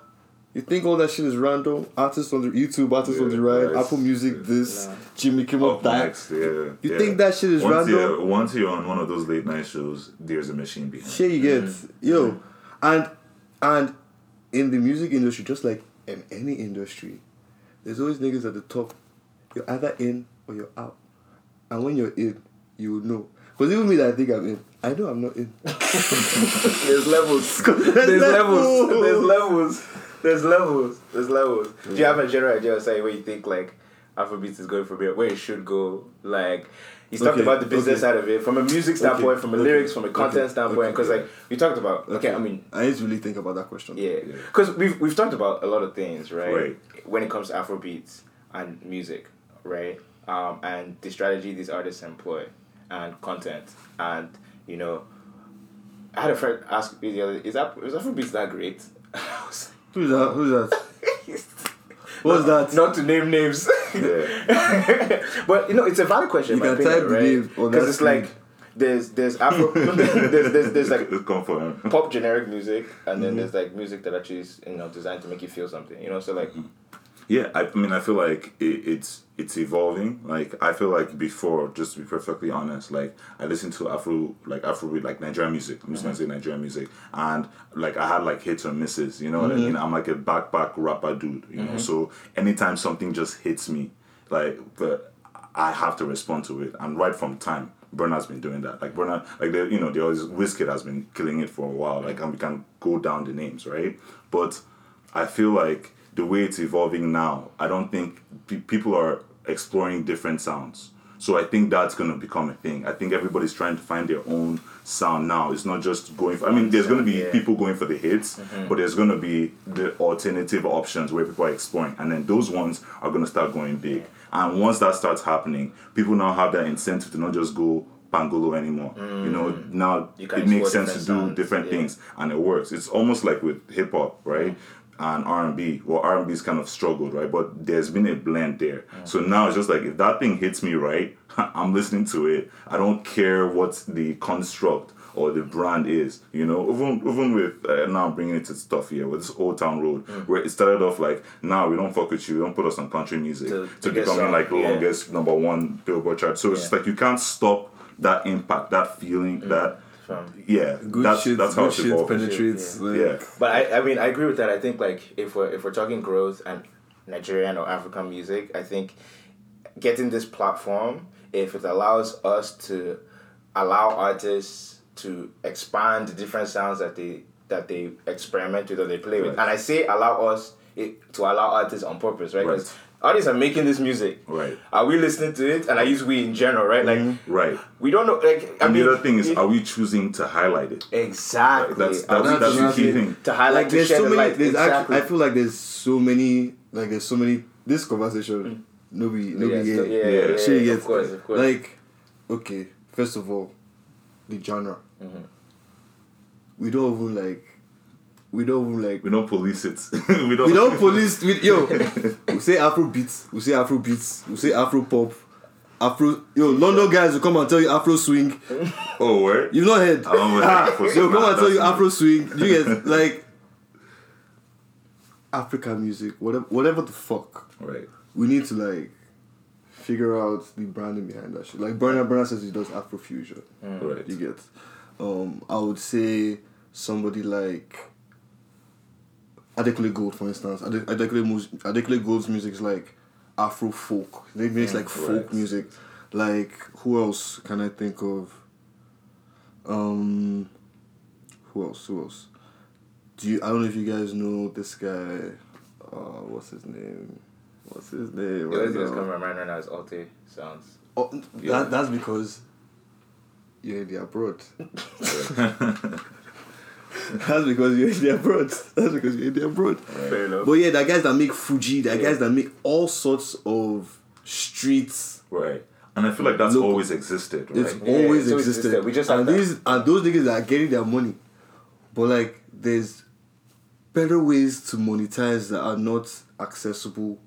[SPEAKER 4] You think all that shit is random? Artists on the YouTube, artists on the
[SPEAKER 2] Yeah,
[SPEAKER 4] right. Apple Music, this. Jimmy Kimmel,
[SPEAKER 2] Up
[SPEAKER 4] that.
[SPEAKER 2] next, yeah.
[SPEAKER 4] You
[SPEAKER 2] yeah.
[SPEAKER 4] think that shit is
[SPEAKER 2] once
[SPEAKER 4] random?
[SPEAKER 2] You're, once you're on one of those late night shows, there's a machine behind.
[SPEAKER 4] Shit you get,
[SPEAKER 3] Mm.
[SPEAKER 4] yo, and and in the music industry, just like in any industry, there's always niggas at the top. You're either in or you're out, and when you're in, you will know. Cause even me that I think I'm in, I know I'm not in.
[SPEAKER 3] There's levels.
[SPEAKER 4] There's
[SPEAKER 3] There's levels.
[SPEAKER 4] levels.
[SPEAKER 3] There's levels. There's levels. There's levels. Do you have a general idea of say where you think like Afrobeats is going from here, where it should go? Like he's talked
[SPEAKER 4] Okay,
[SPEAKER 3] about the business
[SPEAKER 4] okay.
[SPEAKER 3] side of it, from a music standpoint,
[SPEAKER 4] Okay,
[SPEAKER 3] from a lyrics, from a content standpoint. Because
[SPEAKER 2] yeah.
[SPEAKER 3] like you talked about. Okay, I mean.
[SPEAKER 4] I need to really think about that question.
[SPEAKER 3] Yeah,
[SPEAKER 2] Yeah.
[SPEAKER 3] because we've we've talked about a lot of things, right?
[SPEAKER 2] Right.
[SPEAKER 3] When it comes to Afrobeats and music, right? Um, and the strategy these artists employ, and content, and you know, I had a friend ask me the other, is that is Afrobeats that great? I was
[SPEAKER 4] Who's that? Who's that?
[SPEAKER 3] like,
[SPEAKER 4] What's that?
[SPEAKER 3] Not to name names,
[SPEAKER 2] Yeah.
[SPEAKER 3] but you know, it's a valid question.
[SPEAKER 4] You can
[SPEAKER 3] opinion,
[SPEAKER 4] type the
[SPEAKER 3] right?
[SPEAKER 4] name on
[SPEAKER 3] Because it's like there's there's Afro there's, there's there's like
[SPEAKER 2] It's come for
[SPEAKER 3] pop generic music and
[SPEAKER 4] Mm-hmm.
[SPEAKER 3] then there's like music that actually is you know designed to make you feel something you know so like
[SPEAKER 2] Yeah, I, I mean, I feel like it, it's it's evolving. Like I feel like before, just to be perfectly honest, like I listened to Afro, like Afro, like Nigerian music. I'm just gonna say Nigerian music, and like I had like hits or misses. You know what I mm-hmm. mean? I'm like a backpack rapper dude. You know, mm-hmm. so anytime something just hits me, like but I have to respond to it, and right from time. Burna's been doing that. Like Burna, like the you know, the always Wizkid has been killing it for a while. Like and we can go down the names, right? But I feel like the way it's evolving now, I don't think pe- people are exploring different sounds. So I think that's going to become a thing. I think everybody's trying to find their own sound now. It's not just going for, I mean, there's going to be
[SPEAKER 3] Yeah.
[SPEAKER 2] people going for the hits, mm-hmm. but there's going to be the alternative options where people are exploring. And then those ones are going to start going big. And once that starts happening, people now have that incentive to not just go pangolo anymore. You know, mm. now
[SPEAKER 3] You
[SPEAKER 2] it makes sense to do
[SPEAKER 3] sounds,
[SPEAKER 2] different
[SPEAKER 3] yeah.
[SPEAKER 2] things and it works. It's almost like with hip hop, right? R and R and B. Well, R and B's kind of struggled, right? But there's been a blend there. So now it's just like if that thing hits me right, I'm listening to it. I don't care what the construct or the brand is. You know, even even with uh, now I'm bringing it to stuff here with this Old Town Road, where it started off like, now we don't fuck with you, don't put us on country music,
[SPEAKER 3] To-
[SPEAKER 2] to,
[SPEAKER 3] to
[SPEAKER 2] becoming like the
[SPEAKER 3] yeah.
[SPEAKER 2] longest number one Billboard chart. So it's just like you can't stop that impact, that feeling, that
[SPEAKER 3] from
[SPEAKER 2] yeah,
[SPEAKER 4] Good
[SPEAKER 2] that's
[SPEAKER 4] shit.
[SPEAKER 2] that's how
[SPEAKER 4] good
[SPEAKER 2] it's
[SPEAKER 4] shit
[SPEAKER 2] evolving.
[SPEAKER 4] penetrates. Like,
[SPEAKER 2] Yeah.
[SPEAKER 3] But I, I mean, I agree with that. I think like if we're if we're talking growth and Nigerian or African music, I think getting this platform, if it allows us to allow artists to expand the different sounds that they that they experiment with or they play with,
[SPEAKER 2] Right.
[SPEAKER 3] and I say allow us it, to allow artists on purpose, right? Because
[SPEAKER 2] Right.
[SPEAKER 3] Artists are making this music.
[SPEAKER 2] Right.
[SPEAKER 3] Are we listening to it? And I use we in general, right? Like
[SPEAKER 2] Right.
[SPEAKER 3] we don't know. Like I
[SPEAKER 2] And
[SPEAKER 3] mean,
[SPEAKER 2] the other thing is,
[SPEAKER 3] it-
[SPEAKER 2] are we choosing to highlight it?
[SPEAKER 3] exactly
[SPEAKER 2] That's
[SPEAKER 3] Are
[SPEAKER 2] that's, that's the key thing.
[SPEAKER 3] to highlight
[SPEAKER 4] like
[SPEAKER 3] to
[SPEAKER 4] there's so many.
[SPEAKER 3] light.
[SPEAKER 4] There's
[SPEAKER 3] exactly.
[SPEAKER 4] actually, I feel like there's so many. Like there's so many. This conversation, nobody, nobody
[SPEAKER 3] yeah,
[SPEAKER 4] get.
[SPEAKER 3] so- yeah,
[SPEAKER 2] Yeah.
[SPEAKER 3] yeah, yeah, of course, of course.
[SPEAKER 4] Like, okay, first of all, the genre.
[SPEAKER 3] Mm-hmm.
[SPEAKER 4] We don't even like. We don't like.
[SPEAKER 2] We don't police it. we don't.
[SPEAKER 4] We don't police. We, yo, we say Afro beats. We say Afro beats. We say Afro pop. Afro. Yo, London guys will come and tell you Afro swing.
[SPEAKER 2] Oh, where?
[SPEAKER 4] You've not heard.
[SPEAKER 2] I don't
[SPEAKER 4] Ah, They'll
[SPEAKER 2] swing.
[SPEAKER 4] come and tell you Afro swing. You get like African music, whatever, whatever the fuck.
[SPEAKER 2] Right.
[SPEAKER 4] We need to like figure out the branding behind that shit. Like Burna Burna says he does Afro fusion.
[SPEAKER 2] Right.
[SPEAKER 4] You get. Um, I would say somebody like Adekunle Gold, for instance. Ade- Adekunle, mus- Adekunle Gold's music is like Afro folk. They makes like folk music. Like who else can I think of? Um, who else? Who else? Do you? I don't know if you guys know this guy. Uh, what's his name? What's his name?
[SPEAKER 3] The only
[SPEAKER 4] right
[SPEAKER 3] thing that's coming to my mind right now is Alte sounds.
[SPEAKER 4] Oh,
[SPEAKER 2] Yeah.
[SPEAKER 4] that, that's because you're in the abroad. that's because you're in the abroad. That's because you're in the abroad.
[SPEAKER 3] Fair enough.
[SPEAKER 4] But yeah, there are guys that make Fuji. There are
[SPEAKER 3] Yeah.
[SPEAKER 4] guys that make all sorts of streets.
[SPEAKER 2] Right. And I feel like that's
[SPEAKER 4] Local.
[SPEAKER 2] always existed, right?
[SPEAKER 4] It's
[SPEAKER 3] Yeah,
[SPEAKER 4] always
[SPEAKER 3] it's
[SPEAKER 4] existed.
[SPEAKER 3] existed. We just
[SPEAKER 4] and
[SPEAKER 3] that.
[SPEAKER 4] these and those niggas are getting their money. but like there's better ways to monetize that are not accessible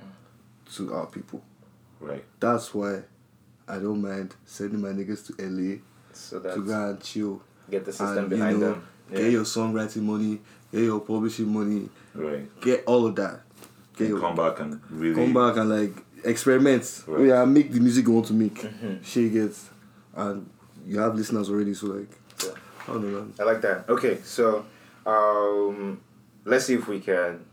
[SPEAKER 4] to our people.
[SPEAKER 2] Right.
[SPEAKER 4] That's why I don't mind sending my niggas to LA
[SPEAKER 3] So
[SPEAKER 4] to go and chill.
[SPEAKER 3] get the system
[SPEAKER 4] and, you
[SPEAKER 3] behind
[SPEAKER 4] know,
[SPEAKER 3] them.
[SPEAKER 4] Get your songwriting money, get your publishing money,
[SPEAKER 2] Right.
[SPEAKER 4] get all of that. Get your,
[SPEAKER 2] come back and really
[SPEAKER 4] come back and like experiment.
[SPEAKER 2] Right.
[SPEAKER 4] Yeah, make the music you want to make.
[SPEAKER 3] Mm-hmm.
[SPEAKER 4] Shit gets, and you have listeners already. So like,
[SPEAKER 3] Yeah.
[SPEAKER 4] I don't know. Man.
[SPEAKER 3] I like that. Okay, so um, let's see if we can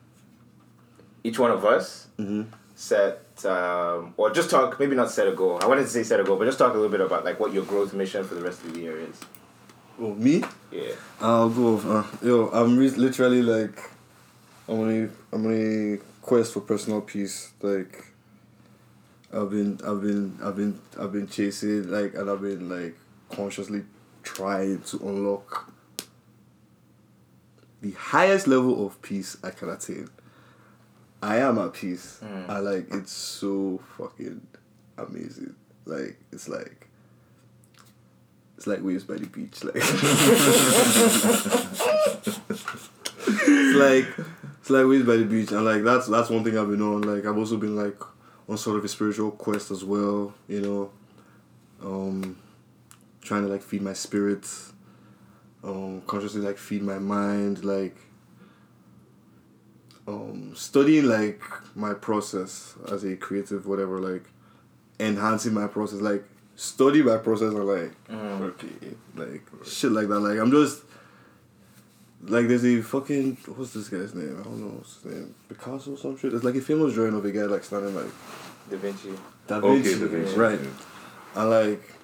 [SPEAKER 3] each one of us
[SPEAKER 4] Mhm.
[SPEAKER 3] set um, or just talk. Maybe not set a goal. I wanted to say set a goal, but just talk a little bit about like what your growth mission for the rest of the year is.
[SPEAKER 4] Oh me?
[SPEAKER 3] Yeah.
[SPEAKER 4] I'll go. Off, uh, yo, I'm re- literally like, I'm on a, I'm on a quest for personal peace. Like, I've been, I've been, I've been, I've been chasing like, and I've been like consciously trying to unlock the highest level of peace I can attain. I am at peace.
[SPEAKER 3] Mm.
[SPEAKER 4] I like it's so fucking amazing. Like it's like it's like waves by the beach. Like it's like it's like waves by the beach, and like that's that's one thing I've been on. Like I've also been like on sort of a spiritual quest as well. You know, um, trying to like feed my spirit, um, consciously like feed my mind, like um, studying like my process as a creative, whatever, like enhancing my process, like study my process and like mm. okay, like shit like that. Like I'm just like there's a fucking what's this guy's name? I don't know what's his name. Picasso or some shit. There's like a famous drawing of a guy like standing like
[SPEAKER 3] Da Vinci.
[SPEAKER 4] Da
[SPEAKER 2] Okay, Da Vinci,
[SPEAKER 4] right?
[SPEAKER 2] yeah.
[SPEAKER 4] I like.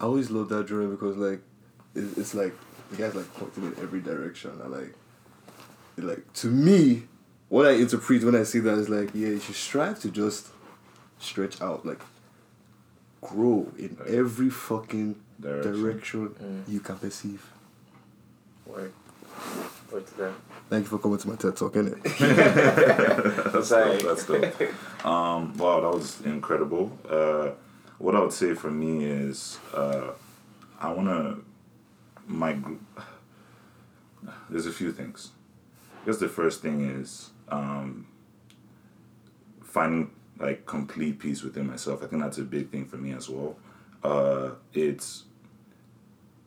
[SPEAKER 4] I always love that drawing because like, it, it's like the guy's like pointing in every direction. I like. It, like to me, what I interpret when I see that is like, yeah, you should strive to just stretch out, like, grow in
[SPEAKER 2] Right.
[SPEAKER 4] every fucking
[SPEAKER 2] Direction.
[SPEAKER 4] direction,
[SPEAKER 3] Mm.
[SPEAKER 4] you can perceive.
[SPEAKER 3] Word. Word to that.
[SPEAKER 4] Thank you for coming to my TED talk, innit?
[SPEAKER 2] That's
[SPEAKER 3] Sorry.
[SPEAKER 2] dope. That's dope. Um, wow, that was incredible. Uh, what I would say for me is, uh, I wanna my. gr- There's a few things. I guess the first thing is um, finding like complete peace within myself. I think that's a big thing for me as well. Uh, it's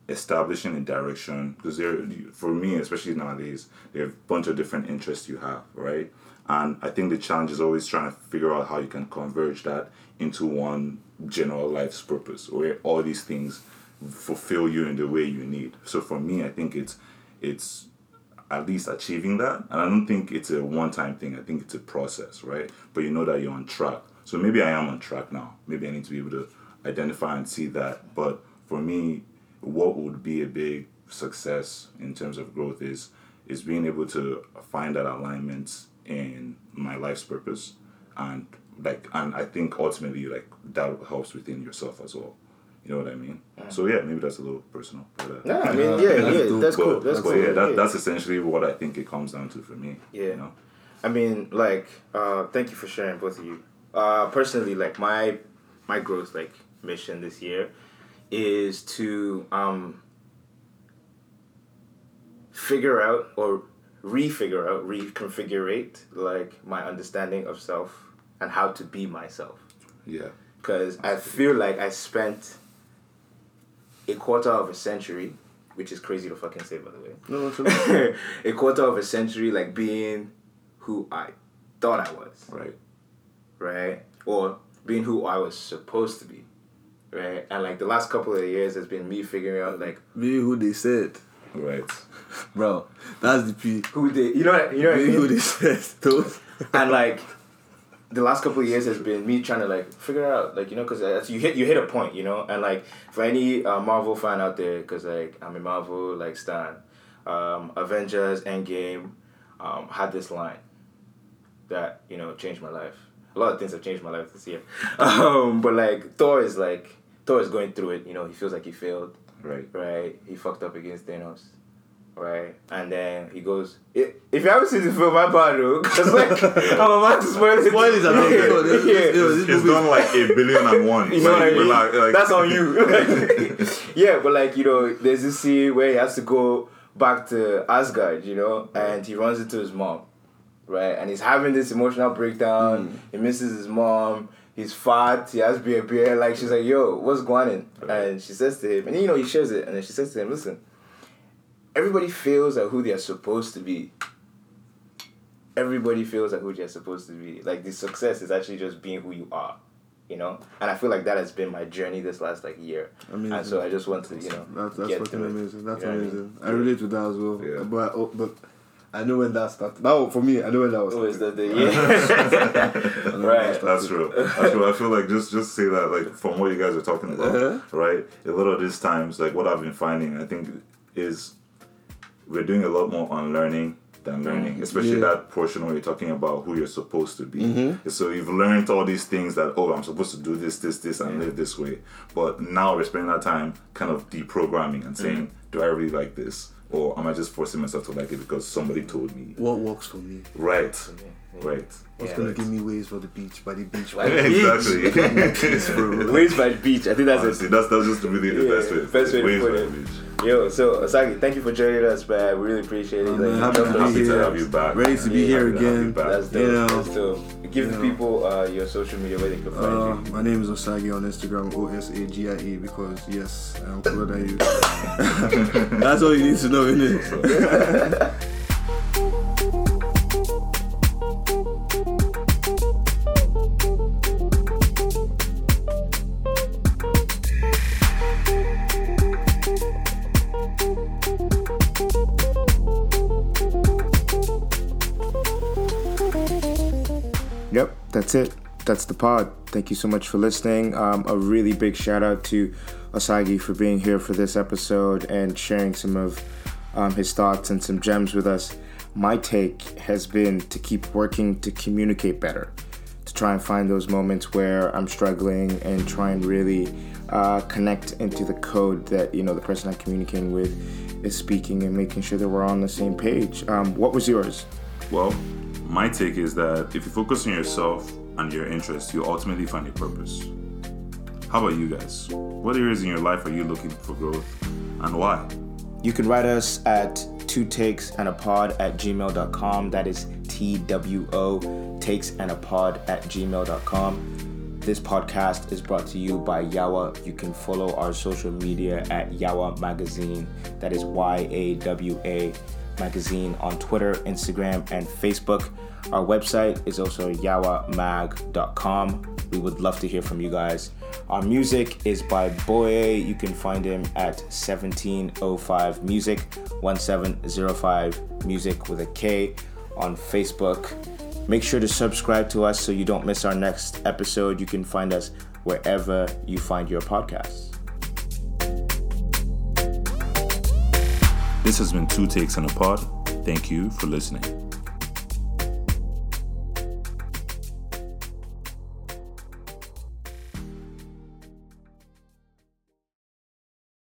[SPEAKER 2] establishing a direction because there for me especially nowadays there are a bunch of different interests you have right and i think the challenge is always trying to figure out how you can converge that into one general life's purpose where all these things fulfill you in the way you need so for me i think it's it's at least achieving that. And i don't think it's a one-time thing. I think it's a process right? But you know that you're on track. So maybe i am on track now. Maybe i need to be able to identify and see that. But for me what would be a big success in terms of growth is is being able to find that alignment in my life's purpose. And like and I think ultimately like that helps within yourself as well. You know what I mean? So yeah, maybe that's a little personal. But, uh,
[SPEAKER 3] No, I mean, yeah,
[SPEAKER 4] that's
[SPEAKER 3] yeah,
[SPEAKER 4] dope.
[SPEAKER 3] that's
[SPEAKER 2] but,
[SPEAKER 3] cool. That's
[SPEAKER 2] but
[SPEAKER 3] cool.
[SPEAKER 2] yeah, that, that's essentially what I think it comes down to for me.
[SPEAKER 3] Yeah.
[SPEAKER 2] You know?
[SPEAKER 3] I mean, like, uh, thank you for sharing, both of you. Uh, personally, like my my growth like mission this year is to um figure out or refigure out, reconfigurate like my understanding of self and how to be myself.
[SPEAKER 2] Yeah.
[SPEAKER 3] Because I feel like I spent a quarter of a century, which is crazy to fucking say, by the way.
[SPEAKER 4] No, no,
[SPEAKER 3] a quarter of a century like being who I thought I was,
[SPEAKER 2] Right.
[SPEAKER 3] right? Or being who I was supposed to be, right? And like the last couple of years has been me figuring out like
[SPEAKER 4] Be who they said.
[SPEAKER 2] Right.
[SPEAKER 4] Bro, that's the P.
[SPEAKER 3] who they, you know, what, you know what I
[SPEAKER 4] Be who they said. Those.
[SPEAKER 3] and like the last couple of years has been me trying to like figure out like you know because you hit you hit a point you know and like for any uh, Marvel fan out there because like I'm a Marvel like stan, um, Avengers Endgame um, had this line that you know changed my life. A lot of things have changed my life this year, um, but like Thor is like Thor is going through it. You know he feels like he failed
[SPEAKER 2] Right.
[SPEAKER 3] right? He fucked up against Thanos, right? And then he goes, if you haven't seen the film, my bad though, because like I'm about to spoil it.
[SPEAKER 4] Spoilers are not
[SPEAKER 3] yeah.
[SPEAKER 4] This-
[SPEAKER 3] yeah.
[SPEAKER 4] this- yo, this
[SPEAKER 2] It's
[SPEAKER 4] movie-
[SPEAKER 2] done like a billion and one.
[SPEAKER 3] You know what I mean?
[SPEAKER 2] like- like-
[SPEAKER 3] That's on you. yeah, but like you know, there's this scene where he has to go back to Asgard, you know, and he runs into his mom, right? And he's having this emotional breakdown. Mm. He misses his mom. He's fat. He has beer, beer. Like she's like, "Yo, what's going on?" And she says to him, and you know he shares it, and then she says to him, "Listen, everybody feels like who they are supposed to be. Everybody feels like who they're supposed to be. Like the success is actually just being who you are." You know, and I feel like that has been my journey this last like year,
[SPEAKER 4] Amazing.
[SPEAKER 3] and so I just want to, you know,
[SPEAKER 4] That's, that's
[SPEAKER 3] get
[SPEAKER 4] fucking
[SPEAKER 3] through it.
[SPEAKER 4] amazing. That's
[SPEAKER 3] You know what I mean?
[SPEAKER 4] amazing. I relate to that as well.
[SPEAKER 2] Yeah.
[SPEAKER 4] But oh, but I know when that started. Now for me, I know when that was.
[SPEAKER 3] Oh, is
[SPEAKER 4] started.
[SPEAKER 3] that the yeah?
[SPEAKER 4] I know when that
[SPEAKER 3] right.
[SPEAKER 2] That's true. That's true. I feel like just just say that like from what you guys are talking about,
[SPEAKER 4] Uh-huh.
[SPEAKER 2] right? A lot of these times, like what I've been finding, I think is we're doing a lot more on learning than learning, especially
[SPEAKER 4] Mm-hmm. Yeah.
[SPEAKER 2] that portion where you're talking about who you're supposed to be.
[SPEAKER 4] Mm-hmm.
[SPEAKER 2] So you've learned all these things that oh, I'm supposed to do this, this, this, and live this way. But now we're spending that time kind of deprogramming and saying,
[SPEAKER 4] Mm-hmm.
[SPEAKER 2] do I really like this? Or am I just forcing myself to like it because somebody told me?
[SPEAKER 4] What works for me?
[SPEAKER 2] Right. Right.
[SPEAKER 4] What's
[SPEAKER 3] Yeah.
[SPEAKER 4] gonna give me waves for the beach by the beach?
[SPEAKER 3] By the beach.
[SPEAKER 2] exactly.
[SPEAKER 3] Waves by the beach. I think that's
[SPEAKER 2] Honestly,
[SPEAKER 3] it.
[SPEAKER 2] that's that's just really the
[SPEAKER 3] Yeah,
[SPEAKER 2] best way.
[SPEAKER 3] best way to
[SPEAKER 2] Ways
[SPEAKER 3] put
[SPEAKER 2] by
[SPEAKER 3] it.
[SPEAKER 2] the beach.
[SPEAKER 3] Yo, so Osagie, thank you for joining us, man. We really appreciate it.
[SPEAKER 4] I'm
[SPEAKER 3] Like,
[SPEAKER 4] happy to be
[SPEAKER 2] Happy to
[SPEAKER 4] here.
[SPEAKER 2] have you back.
[SPEAKER 4] Ready to be
[SPEAKER 3] Yeah,
[SPEAKER 4] here
[SPEAKER 2] happy to have you
[SPEAKER 4] again.
[SPEAKER 3] That's dope.
[SPEAKER 4] You know.
[SPEAKER 3] That's dope. Give the
[SPEAKER 4] You know.
[SPEAKER 3] people uh, your social media where they can find
[SPEAKER 4] Uh,
[SPEAKER 3] you.
[SPEAKER 4] my name is Osagie on Instagram, O S A G I E, because yes, I'm cooler than you. That's all you need to know, innit?
[SPEAKER 3] that's it. That's the pod. Thank you so much for listening. Um, a really big shout out to Osagie for being here for this episode and sharing some of um, his thoughts and some gems with us. My take has been to keep working to communicate better, to try and find those moments where I'm struggling and try and really uh, connect into the code that you know the person I'm communicating with is speaking and making sure that we're on the same page. Um, what was yours?
[SPEAKER 2] Well, my take is that if you focus on yourself and your interests, you'll ultimately find a purpose. How about you guys? What areas in your life are you looking for growth and why?
[SPEAKER 3] You can write us at two takes and a pod at gmail.com. That is T W O takes and a pod at gmail.com. This podcast is brought to you by Yawa. You can follow our social media at Yawa Magazine. That is Y A W A Magazine on Twitter, Instagram, and Facebook. Our website is also yawamag.com. We would love to hear from you guys. Our music is by Boye. You can find him at 1705 Music, 1705 Music with a K on Facebook. Make sure to subscribe to us so you don't miss our next episode. You can find us wherever you find your podcasts.
[SPEAKER 2] This has been Two Takes on a Pod. Thank you for listening.